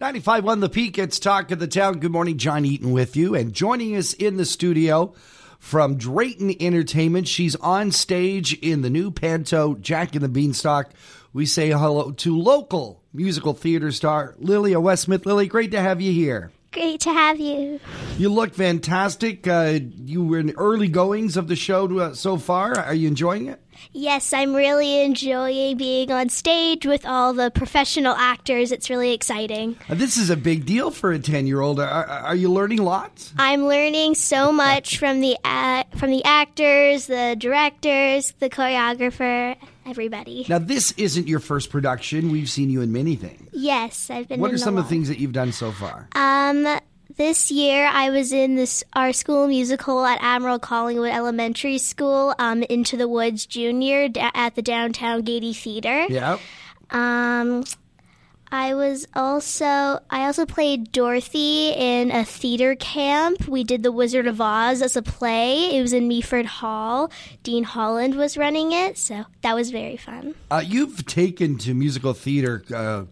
95.1 The Peak, it's Talk of the Town. Good morning, John Eaton with you. And joining us in the studio from Drayton Entertainment, she's on stage in the new panto, Jack and the Beanstalk. We say hello to local musical theater star Lilia Westmith. Lily, great to have you here. Great to have you. You look fantastic. Uh, you were in early goings of the show uh, so far. Are you enjoying it? Yes, I'm really enjoying being on stage with all the professional actors. It's really exciting. Uh, this is a big deal for a 10 year old. Are, are, you learning lots? I'm learning so much from the, from the actors, the directors, the choreographer, everybody. Now, this isn't your first production. We've seen you in many things. Yes, I've been What are some of the things that you've done so far? Um, this year I was in this our school musical at Admiral Collingwood Elementary School, um, Into the Woods Junior da- at the downtown Gayety Theater. Yeah. Um, I was also I also played Dorothy in a theater camp. We did The Wizard of Oz as a play. It was in Meaford Hall. Dean Holland was running it, so that was very fun. Uh, you've taken to musical theater uh,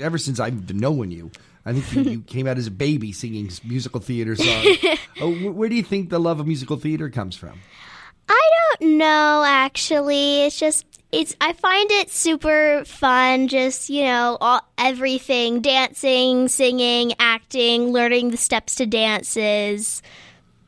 ever since I've known you. I think you, you came out as a baby singing musical theater songs. uh, where do you think the love of musical theater comes from? I don't know actually. It's just it's I find it super fun just, you know, all, everything, dancing, singing, acting, learning the steps to dances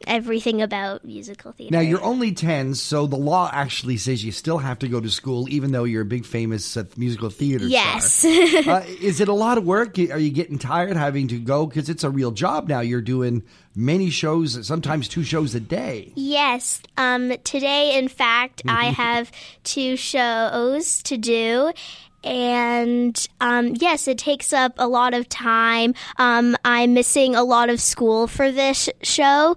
everything about musical theater. Now you're only ten, so the law actually says you still have to go to school, even though you're a big famous uh, musical theater yes. uh, is it a lot of work? Are you getting tired having to go? Because it's a real job now. You're doing many shows, sometimes two shows a day. Yes. Um, today, in fact, I have two shows to do and um, yes, it takes up a lot of time. Um, I'm missing a lot of school for this show.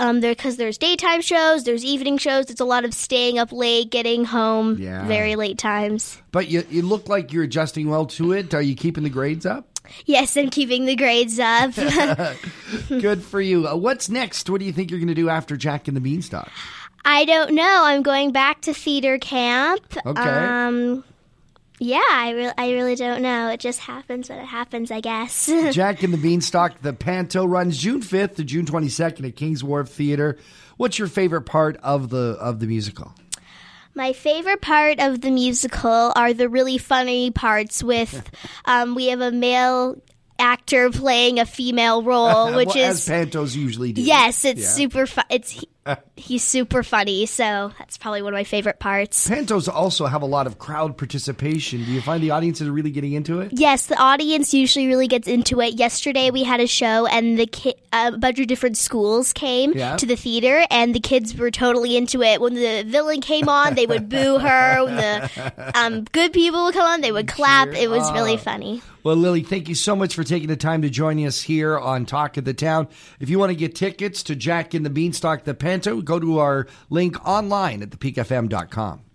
Um, there because there's daytime shows, there's evening shows. It's a lot of staying up late, getting home yeah. very late times. But you, you look like you're adjusting well to it. Are you keeping the grades up? Yes, I'm keeping the grades up. Good for you. Uh, what's next? What do you think you're going to do after Jack and the Beanstalk? I don't know. I'm going back to theater camp. Okay. Um, yeah, I, re- I really don't know. It just happens when it happens, I guess. Jack and the Beanstalk, the Panto runs June 5th to June 22nd at Kings Wharf Theater. What's your favorite part of the of the musical? My favorite part of the musical are the really funny parts with um, we have a male actor playing a female role, which well, is as pantos usually do. Yes, it's yeah. super fun. It's he's super funny, so that's probably one of my favorite parts. Pantos also have a lot of crowd participation. Do you find the audience is really getting into it? Yes, the audience usually really gets into it. Yesterday we had a show, and the ki- uh, a bunch of different schools came yeah. to the theater, and the kids were totally into it. When the villain came on, they would boo her. When the um, good people would come on, they would clap. It was really funny. Well, Lily, thank you so much for taking the time to join us here on Talk of the Town. If you want to get tickets to Jack and the Beanstalk, the Panto, go to our link online at thepeakfm.com.